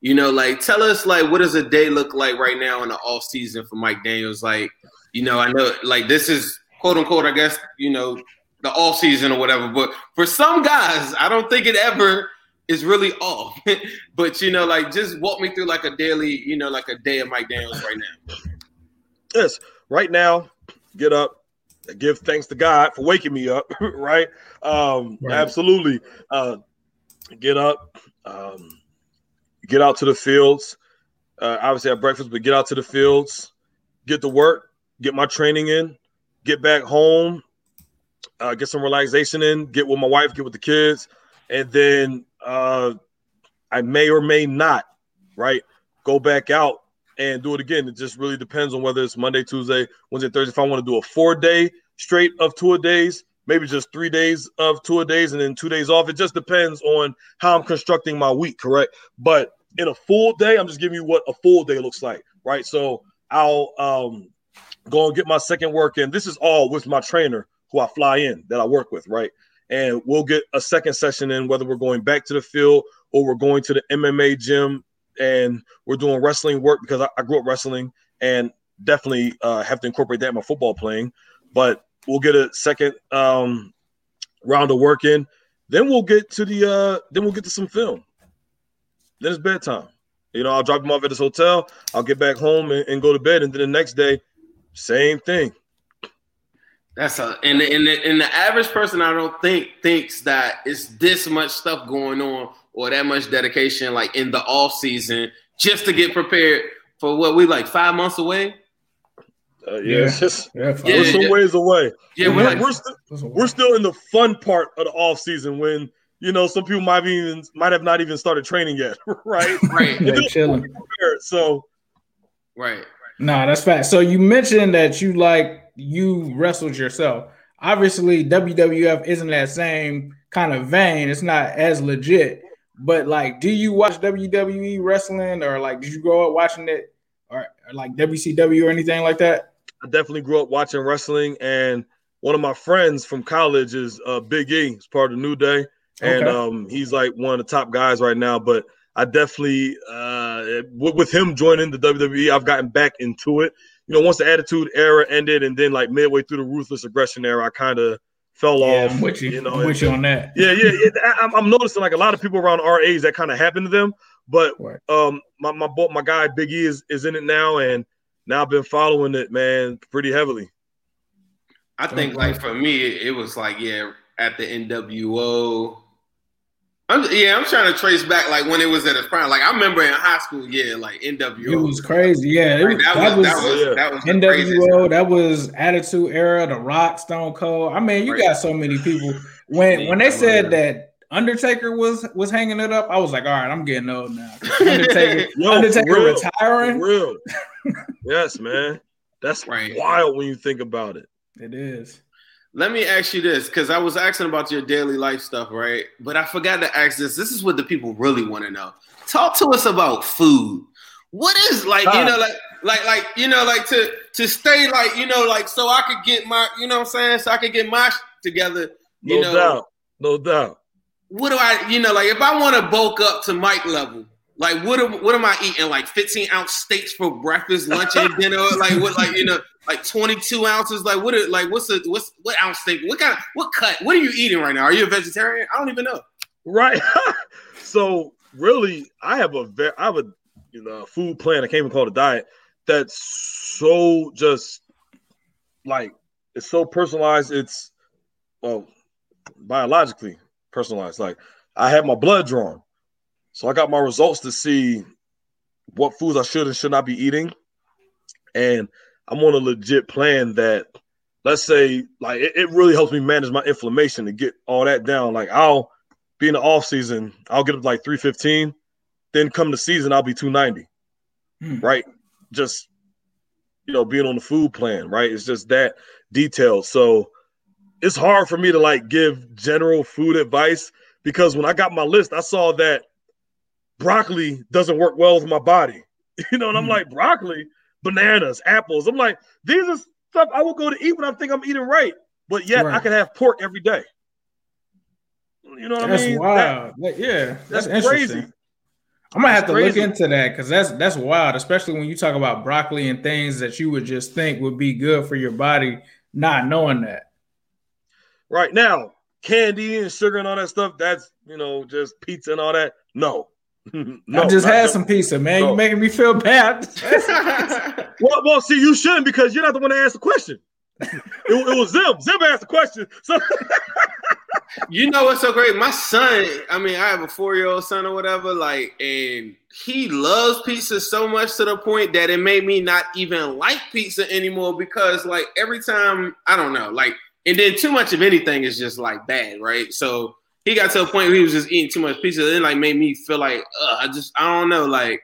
You know, like tell us like what does a day look like right now in the off season for Mike Daniels? Like, you know, I know like this is quote unquote, I guess you know, the off season or whatever, but for some guys, I don't think it ever is really off. but you know, like just walk me through like a daily, you know, like a day of Mike Daniels right now. Yes, right now, get up, give thanks to God for waking me up. right? Um, Right. absolutely. Uh, get up, um, get out to the fields. Uh, obviously, have breakfast, but get out to the fields, get to work, get my training in, get back home, uh, get some relaxation in, get with my wife, get with the kids, and then uh, I may or may not, right, go back out and do it again. It just really depends on whether it's Monday, Tuesday, Wednesday, Thursday. If I want to do a four day straight of tour days, maybe just three days of tour days and then two days off. It just depends on how I'm constructing my week, correct? But in a full day, I'm just giving you what a full day looks like, right? So I'll um, go and get my second work in. This is all with my trainer who I fly in that I work with, right? And we'll get a second session in, whether we're going back to the field or we're going to the MMA gym and we're doing wrestling work because I, I grew up wrestling and definitely uh, have to incorporate that in my football playing. But we'll get a second um, round of work in. Then we'll get to the uh, then we'll get to some film. Then it's bedtime. You know, I'll drop him off at his hotel. I'll get back home and, and go to bed. And then the next day, same thing. That's a and the, and, the, and the average person I don't think thinks that it's this much stuff going on or that much dedication like in the off season just to get prepared for what we like five months away. Uh, yeah, Yeah. it's just Yeah. Yeah, we're some yeah. ways away. Yeah, we're, we're like we're, still, That's a- we're still in the fun part of the off season when you know some people might even might have not even started training yet, right? right, yeah, chilling. So right. Nah, that's fact. So you mentioned that you like you wrestled yourself. Obviously, WWF isn't that same kind of vein. It's not as legit. But like, do you watch WWE wrestling, or like, did you grow up watching it, or, or like WCW or anything like that? I definitely grew up watching wrestling, and one of my friends from college is uh, Big E. He's part of New Day, and Okay. um, he's like one of the top guys right now. But I definitely, uh, with, with him joining the WWE, I've gotten back into it. You know, once the Attitude Era ended, and then like midway through the Ruthless Aggression Era, I kind of fell Yeah, off. I'm with you. you know, I'm with you on that. yeah, yeah. It, I, I'm- I'm noticing like a lot of people around our age that kind of happened to them. But Right. um, my my boy, my guy Big E is, is in it now, and now I've been following it, man, pretty heavily. I think like for me, it, it was like yeah, at the NWO, I'm, yeah, I'm trying to trace back like when it was at its prime. Like I remember in high school, yeah, like NWO. It was crazy. Yeah, it was, that, that was, was, that was that was. NWO. That was Attitude Era. The Rock, Stone Cold. I mean, you Right. got so many people. When when they said that Undertaker was was hanging it up, I was like, all right, I'm getting old now. Undertaker, Yo, for Undertaker real. retiring. For real. yes, man. That's Right. wild when you think about it. It is. Let me ask you this, because I was asking about your daily life stuff, right? But I forgot to ask this. This is what the people really want to know. Talk to us about food. What is like, you know, like like like you know, like to to stay like, you know, like so I could get my, you know what I'm saying? So I could get my sh- together, you No know. doubt. No doubt. What do I, you know, like if I want to bulk up to Mike level, like what am, what am I eating? Like 15 ounce steaks for breakfast, lunch, and dinner? Like what like you know, like 22 ounces? Like what are- like what's the what's what ounce steak? What kind of what cut? What are you eating right now? Are you a vegetarian? I don't even know. Right. so really, I have a very I have a you know food plan. I can't even call it a diet. That's so just like it's so personalized. It's well biologically personalized. Like I had my blood drawn, so I got my results to see what foods I should and should not be eating, and I'm on a legit plan that. Let's say, like, it, it really helps me manage my inflammation to get all that down. Like, I'll be in the off season, I'll get up like 315. Then come the season, I'll be 290. Hmm. Right? Just you know, being on the food plan, right? It's just that detail. So it's hard for me to like give general food advice because when I got my list, I saw that broccoli doesn't work well with my body. You know, and I'm Hmm. like, broccoli, bananas, apples. I'm like, these are stuff I will go to eat when I think I'm eating right. But yet I can have pork every day. You know what That's I mean? That- wild. Like, yeah, that's, that's interesting. crazy. I'm gonna have That's to look into that because that's that's wild, especially when you talk about broccoli and things that you would just think would be good for your body, not knowing that. Right now, candy and sugar and all that stuff, that's you know, just pizza and all that. No. no I just had just- some pizza, man. No. You making me feel bad. Well, well, see, you shouldn't because you're not the one that asked the question. it, it was Zim. Zim asked the question. So You know what's so great? My son, I mean, I have a four year old son or whatever, like, and he loves pizza so much to the point that it made me not even like pizza anymore because, like, every time, I don't know, like, and then too much of anything is just like bad, right? So he got to a point where he was just eating too much pizza. Then, like, made me feel like, uh, I just, I don't know, like,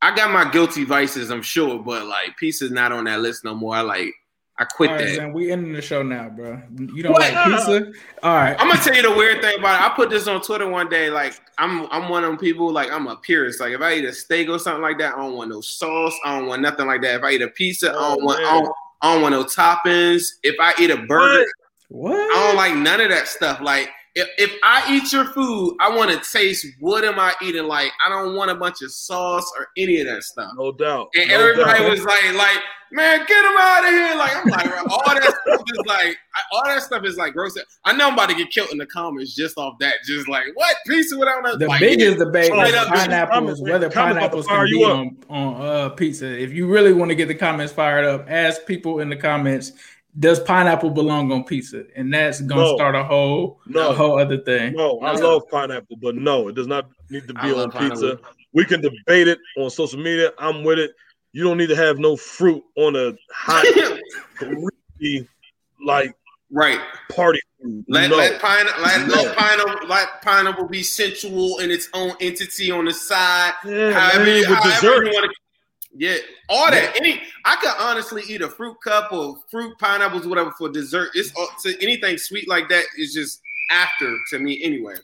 I got my guilty vices, I'm sure, but like, pizza's not on that list no more. I like, I quit All right, that. Zan, we ending the show now, bro. You don't What? like pizza? All right. I'm gonna tell you the weird thing about it. I put this on Twitter one day. Like I'm, I'm one of them people. Like I'm a purist. Like if I eat a steak or something like that, I don't want no sauce. I don't want nothing like that. If I eat a pizza, I don't Oh, want, I don't, I don't want no toppings. If I eat a burger, What? What? I don't like none of that stuff. Like if, if I eat your food, I want to taste what am I eating. Like I don't want a bunch of sauce or any of that stuff. no doubt. And no everybody doubt. was like, like, man, get him out of here. Like, I'm like, all that stuff is like, all that stuff is like gross. I know I'm about to get killed in the comments just off that. Just like, what pizza without no The like, biggest debate straight is up, pineapples, whether comments about to pineapples can be on, on uh, pizza. If you really want to get the comments fired up, ask people in the comments, does pineapple belong on pizza? And that's gonna No. start a whole No. a whole other thing. No, I No. love pineapple, but no, it does not need to be love on pizza. pineapple. We can debate it on social media. I'm with it. You don't need to have no fruit on a hot, greasy, like right. party food. Let, no. let, pine, let, No. let pineapple let pineapple be sensual in its own entity on the side. yeah, however, man, with however dessert. you wanna- yeah, all that. Any, I could honestly eat a fruit cup or fruit pineapples, whatever, for dessert. It's all- so anything sweet like that is just after to me anyway.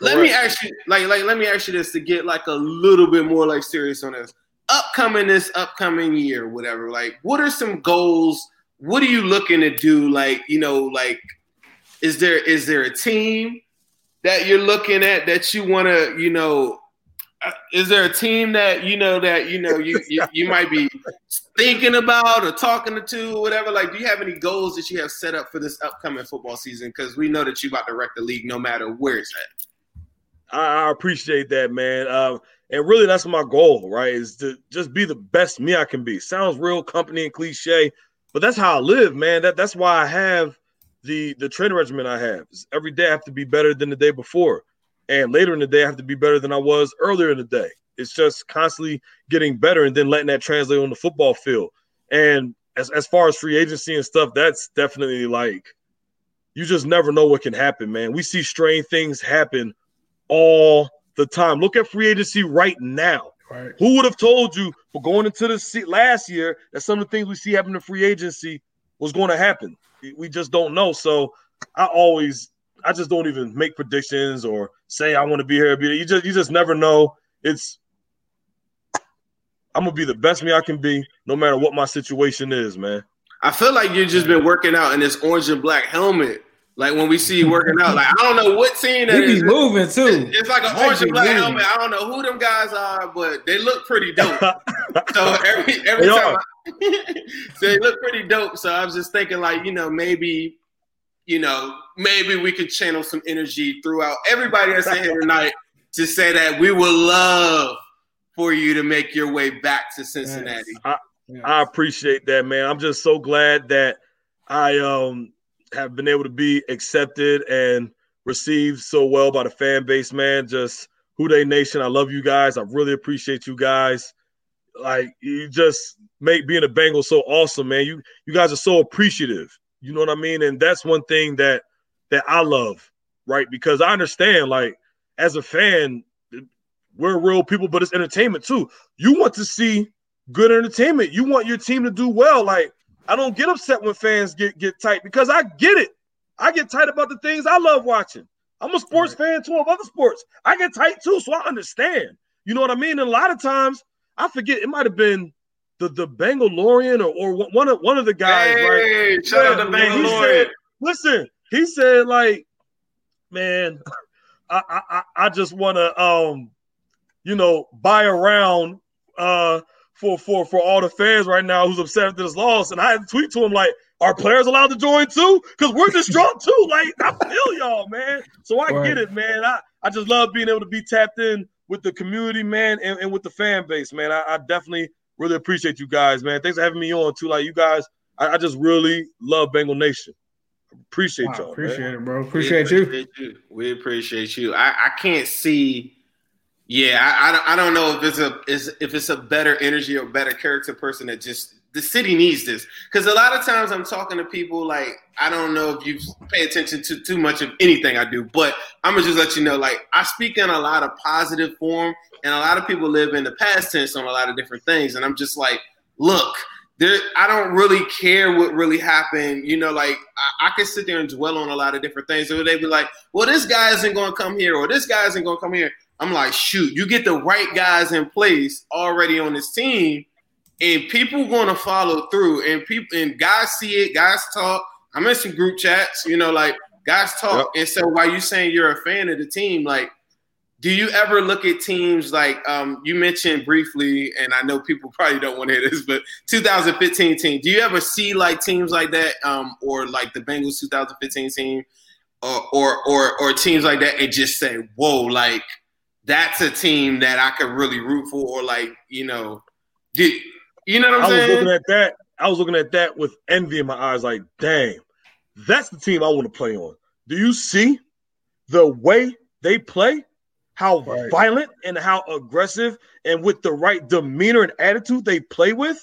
Let me ask you, like, like, let me ask you this to get like a little bit more like serious on this. Upcoming this upcoming year, whatever. Like, what are some goals? What are you looking to do? Like, you know, like, is there is there a team that you're looking at that you want to, you know, is there a team that you know that you know you, you you might be thinking about or talking to or whatever? Like, do you have any goals that you have set up for this upcoming football season? Because we know that you about to wreck the league no matter where it's at. I, I appreciate that, man. Um, and really, that's my goal, right? Is to just be the best me I can be. Sounds real company and cliche, but that's how I live, man. That that's why I have the the training regimen I have. Is every day I have to be better than the day before. And later in the day I have to be better than I was earlier in the day. It's just constantly getting better and then letting that translate on the football field. And as as far as free agency and stuff, that's definitely like you just never know what can happen, man. We see strange things happen all the time. Look at free agency right now. Right. Who would have told you for going into the last year that some of the things we see happen in free agency was going to happen? We just don't know. So I always, I just don't even make predictions or say I want to be here. Be. You just, you just never know. It's, I'm gonna be the best me I can be, no matter what my situation is, man. I feel like you've just been working out in this orange and black helmet. Like when we see you working out, like I don't know what team that He be is. moving too. It's like an orange and black moving. helmet. I don't know who them guys are, but they look pretty dope. so every every They time. I, so they look pretty dope. So I was just thinking, like you know, maybe you know, maybe we could channel some energy throughout everybody that's in here tonight to say that we would love for you to make your way back to Cincinnati. Yeah. I appreciate that, man. I'm just so glad that I um have been able to be accepted and received so well by the fan base, man. Just Who Dey Nation. I love you guys. I really appreciate you guys. Like you just make being a Bengal so awesome, man. You you guys are so appreciative. You know what I mean? And that's one thing that that I love, right? Because I understand, like, as a fan, we're real people, but it's entertainment too. You want to see good entertainment. You want your team to do well. Like, I don't get upset when fans get get tight because I get it. I get tight about the things I love watching. I'm a sports fan too of other sports. I get tight too, so I understand. You know what I mean? And a lot of times, I forget it might have been the the Bengalorian or, or one of one of the guys, right? Hey, shout out to Yeah, he said- Listen, he said like, man, I I I- I just want to um, you know, buy around uh for for for all the fans right now who's upset at this loss, and I had to tweet to him like, are players allowed to join too? Because we're just distraught too. Like I feel y'all, man. So I Right. get it, man. I I just love being able to be tapped in with the community, man, and, and with the fan base, man. I, I definitely really appreciate you guys, man. Thanks for having me on too. Like you guys, I, I just really love Bengal Nation. Appreciate Wow, y'all. appreciate man. it, bro. We Appreciate you. you. We appreciate you. I, I can't see. Yeah, I, I, don't, I don't know if it's a is if it's a better energy or better character person that just the city needs this because a lot of times I'm talking to people like I don't know if you pay attention to too much of anything I do, but I'm gonna just let you know like I speak in a lot of positive form, and a lot of people live in the past tense on a lot of different things, and I'm just like, look, there I don't really care what really happened. You know, like I, I can sit there and dwell on a lot of different things. So they be like, well, this guy isn't gonna come here, or this guy isn't gonna come here. I'm like, shoot, you get the right guys in place already on this team, and people gonna follow through. And people and guys see it, guys talk. I'm in some group chats, you know, like guys talk. And so while you saying you're a fan of the team, like do you ever look at teams like um, you mentioned briefly, and I know people probably don't want to hear this, but 2015 team. Do you ever see like teams like that, um, or like the Bengals 2015 team, or, or or or teams like that, and just say, "Whoa, like that's a team that I could really root for," or like you know, do you know what I'm I was saying? looking at that. I was looking at that with envy in my eyes. Like, dang, that's the team I want to play on. Do you see the way they play? How Right. violent and how aggressive and with the right demeanor and attitude they play with?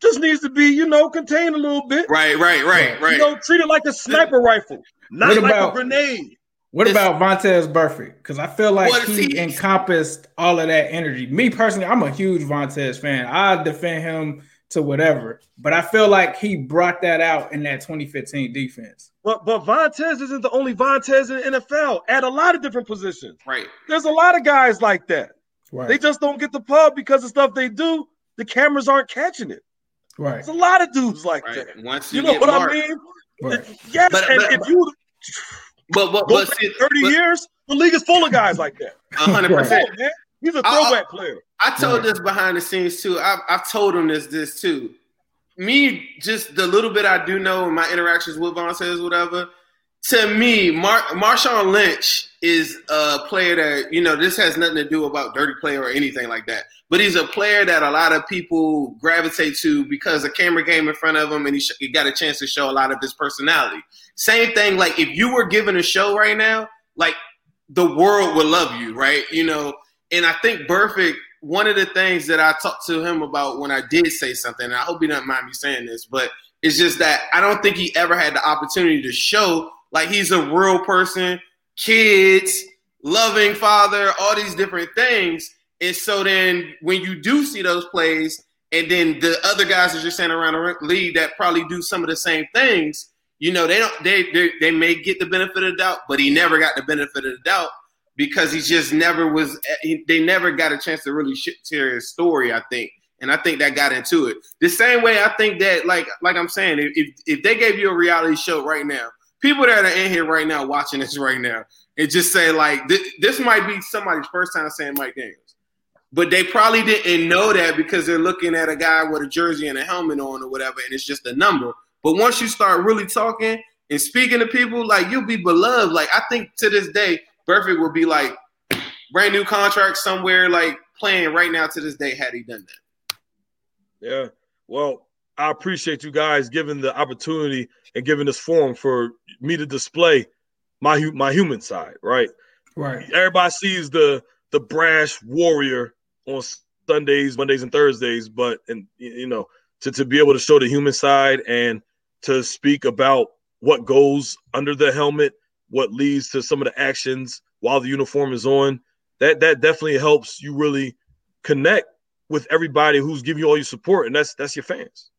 Just needs to be, you know, contained a little bit. right, right, right, right. You know, treat it like a sniper rifle, not What like about- a grenade. What It's- about Vontaze Burfict? Because I feel like Well, he encompassed all of that energy. Me personally, I'm a huge Vontaze fan. I defend him to whatever, but I feel like he brought that out in that 2015 defense. But but Vontaze isn't the only Vontaze in the NFL at a lot of different positions. right. There's a lot of guys like that. Right. They just don't get the pub because of stuff they do. The cameras aren't catching it. right. There's a lot of dudes like Right. that. Once you, You know get what marked, I mean? Right. Yes, But- and but- if you but but, go but back 30 but- years, the league is full of guys like that. hundred percent. man. He's a throwback player. I told this behind the scenes too. I've, I've told him this this too. Me, just the little bit I do know in my interactions with Vontaze whatever. To me, Mar- Marshawn Lynch is a player that you know. This has nothing to do about dirty play or anything like that. But he's a player that a lot of people gravitate to because the camera came in front of him and he, sh- he got a chance to show a lot of his personality. Same thing. Like if you were given a show right now, like the world would love you, right? You know, and I think Burfict, one of the things that I talked to him about when I did say something, and I hope he doesn't mind me saying this, but it's just that I don't think he ever had the opportunity to show like he's a real person, kids, loving father, all these different things. And so then when you do see those plays, and then the other guys that you're saying around the league that probably do some of the same things, you know, they don't they they, they may get the benefit of the doubt, but he never got the benefit of the doubt because he just never was. He, they never got a chance to really share his story. I think, and I think that got into it. The same way I think that, like like I'm saying, if if they gave you a reality show right now, people that are in here right now watching this right now, and just say like this, this might be somebody's first time saying Mike Daniels. But they probably didn't know that because they're looking at a guy with a jersey and a helmet on or whatever, and it's just a number. But once you start really talking and speaking to people, like you'll be beloved. Like I think to this day, Burfict will be like brand new contract somewhere, like playing right now to this day had he done that. Yeah. Well, I appreciate you guys giving the opportunity and giving this forum for me to display my my human side, right? Right. Everybody sees the the brash warrior on Sundays, Mondays, and Thursdays, but and you know to to be able to show the human side and to speak about what goes under the helmet, what leads to some of the actions while the uniform is on. That that definitely helps you really connect with everybody who's giving you all your support, and that's that's your fans.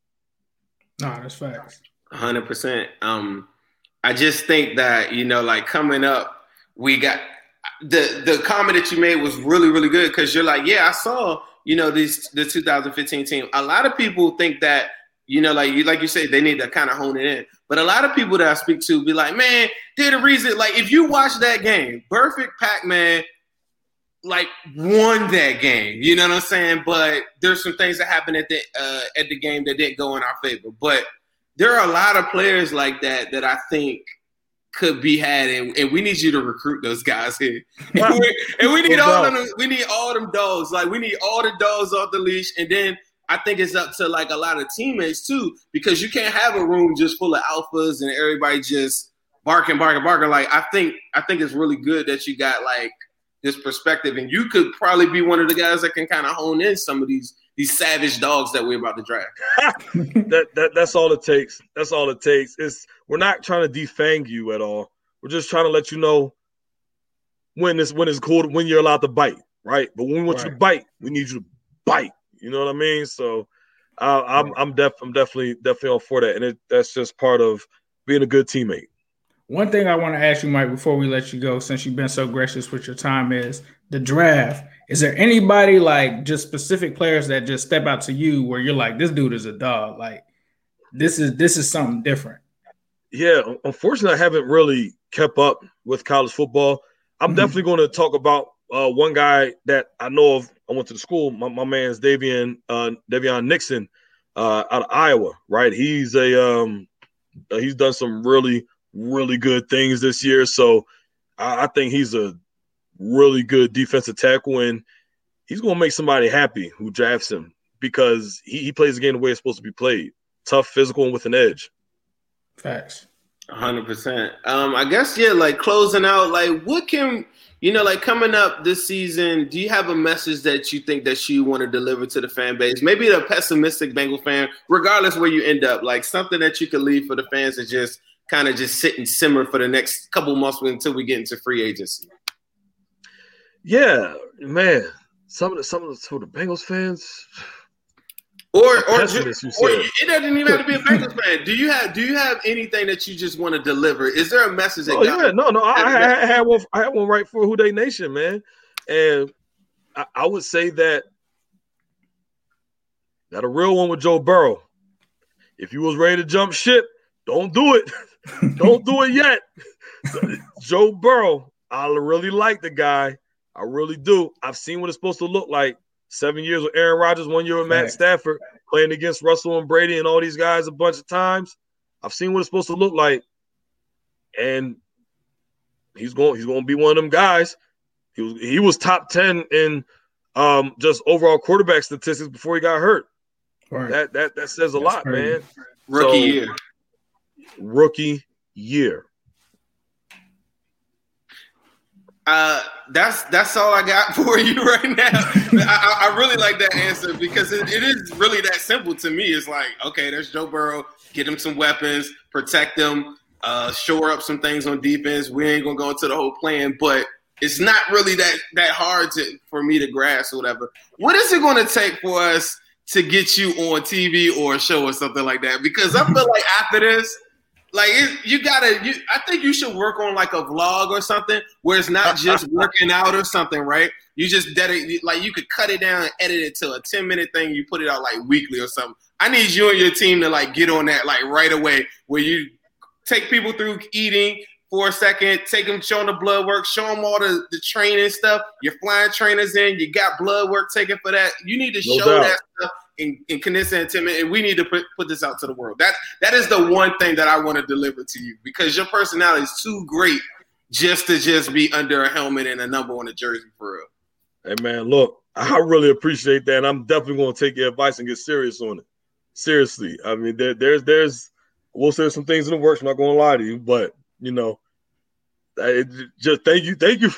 Nah, that's facts. Hundred percent. Um, I just think that you know, like coming up, we got the the comment that you made was really really good because you're like, yeah, I saw you know these the 2015 team. A lot of people think that you know, like you like you said, they need to kind of hone it in. But a lot of people that I speak to be like, man, they're the reason. Like, if you watch that game, Burfict Pac-Man, like won that game. You know what I'm saying? But there's some things that happened at the uh, at the game that didn't go in our favor. But there are a lot of players like that that I think could be had, and, and we need you to recruit those guys here. and, we, and we need all them. We need all them dogs. Like we need all the dogs off the leash, and then I think it's up to like a lot of teammates too, because you can't have a room just full of alphas and everybody just barking, barking, barking. Like I think I think it's really good that you got like this perspective, and you could probably be one of the guys that can kind of hone in some of these these savage dogs that we're about to draft. that, that that's all it takes. That's all it takes. It's we're not trying to defang you at all. We're just trying to let you know when it's when it's cool when you're allowed to bite, right? But when we want right. you to bite, we need you to bite. You know what I mean? So uh, I'm I'm def I'm definitely definitely all for that, and it that's just part of being a good teammate. One thing I want to ask you, Mike, before we let you go, since you've been so gracious with your time, is the draft. Is there anybody like just specific players that just step out to you where you're like, this dude is a dog? Like, this is this is something different. Yeah, unfortunately, I haven't really kept up with college football. I'm mm-hmm. definitely going to talk about uh, one guy that I know of I went to the school. My, my man's Daviyon uh, Daviyon Nixon uh, out of Iowa, right? He's a um, uh, he's done some really really good things this year. So I, I think he's a really good defensive tackle, and he's going to make somebody happy who drafts him because he, he plays the game the way it's supposed to be played: tough, physical, and with an edge. Facts. hundred percent. Um, I guess yeah. Like closing out, like what can you know, like coming up this season, do you have a message that you think that you want to deliver to the fan base? Maybe the pessimistic Bengal fan, regardless where you end up, like something that you could leave for the fans to just kind of just sit and simmer for the next couple months until we get into free agency. Yeah, man. Some of the some of the, some of the Bengals fans or or, or it doesn't even have to be a Bengals fan. Do you have do you have anything that you just want to deliver? Is there a message? That oh yeah, no, no. I, I, I, had one. I had one right for Who Nation, man, and I, I would say that that a real one with Joe Burrow. If you was ready to jump ship, don't do it. don't do it yet. Joe Burrow, I really like the guy. I really do. I've seen what it's supposed to look like seven years with Aaron Rodgers, one year with Matt Stafford, playing against Russell and Brady and all these guys a bunch of times. I've seen what it's supposed to look like, and he's going. He's going to be one of them guys. He was he was top ten in um, just overall quarterback statistics before he got hurt. Right. That that that says a That's lot, crazy. man. Rookie so, year. Rookie year. Uh, that's that's all I got for you right now. I, I, really like that answer because it, it is really that simple to me. It's like, okay, there's Joe Burrow. Get him some weapons, protect him, uh, shore up some things on defense. We ain't gonna go into the whole plan, but it's not really that that hard to for me to grasp or whatever. What is it going to take for us to get you on TV or a show or something like that? Because I feel like after this, like it, you gotta. You, I think you should work on like a vlog or something where it's not just working out or something, right? You just dedicate, like you could cut it down and edit it to a ten minute thing. You put it out like weekly or something. I need you and your team to like get on that like right away, where you take people through eating for a second, take them, show them the blood work, show them all the, the training stuff. You're flying trainers in, you got blood work taken for that. You need to no show doubt. that stuff Knesset and Tim, and we need to put, put this out to the world. That that is the one thing that I want to deliver to you because your personality is too great just to just be under a helmet and a number on a jersey for real. Hey man, look, I really appreciate that. And I'm definitely going to take your advice and get serious on it. Seriously, I mean, there, there's there's we'll say some things in the works. I'm not going to lie to you, but you know, just thank you, thank you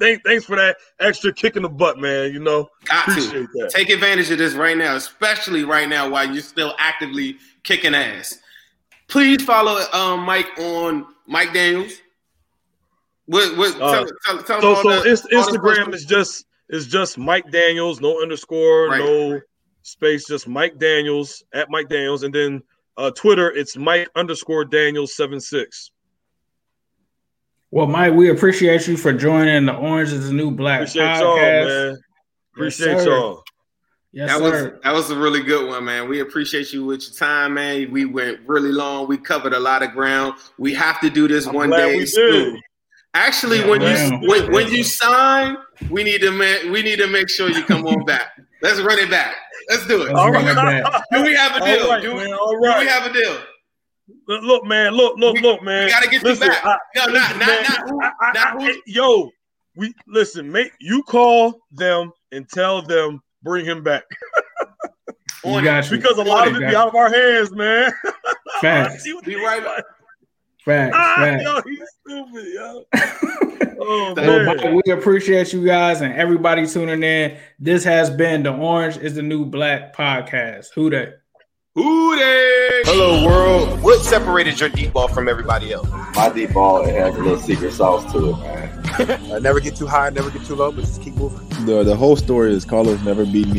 Thank, thanks for that extra kick in the butt, man. You know, Got appreciate to. that. Take advantage of this right now, especially right now while you're still actively kicking ass. Please follow um, Mike on Mike Daniels. What, what, uh, tell, tell, tell so, so the, Instagram is just is just Mike Daniels, no underscore, right. no space, just Mike Daniels at Mike Daniels, and then uh, Twitter it's Mike underscore Daniels seven six. Well, Mike, we appreciate you for joining the Orange is the New Black appreciate podcast. Y'all, man. Appreciate yes, y'all. Yes, that sir. was that was a really good one, man. We appreciate you with your time, man. We went really long. We covered a lot of ground. We have to do this I'm one day. Actually, yeah, when man. you when, when you sign, we need to man, we need to make sure you come on back. Let's run it back. Let's do it. All right. Do we have a deal? All right, do, man, all right. do we have a deal? Look, man, look, look, we, look, man. We gotta get listen, you back. I, no, not, not, man, not, who, I, I, not who. Yo, we listen, Mate, you call them and tell them bring him back. you got you. Because a lot of it be out of our hands, man. Facts. be right back. Facts. Ah, facts. Yo, he's stupid, yo. oh, so, we appreciate you guys and everybody tuning in. This has been the Orange is the New Black podcast. Who that? Who Dey? Hello, world. What separated your deep ball from everybody else? My deep ball, it has a little secret sauce to it, man. I uh, never get too high, never get too low, but just keep moving. The the whole story is Carlos never beat me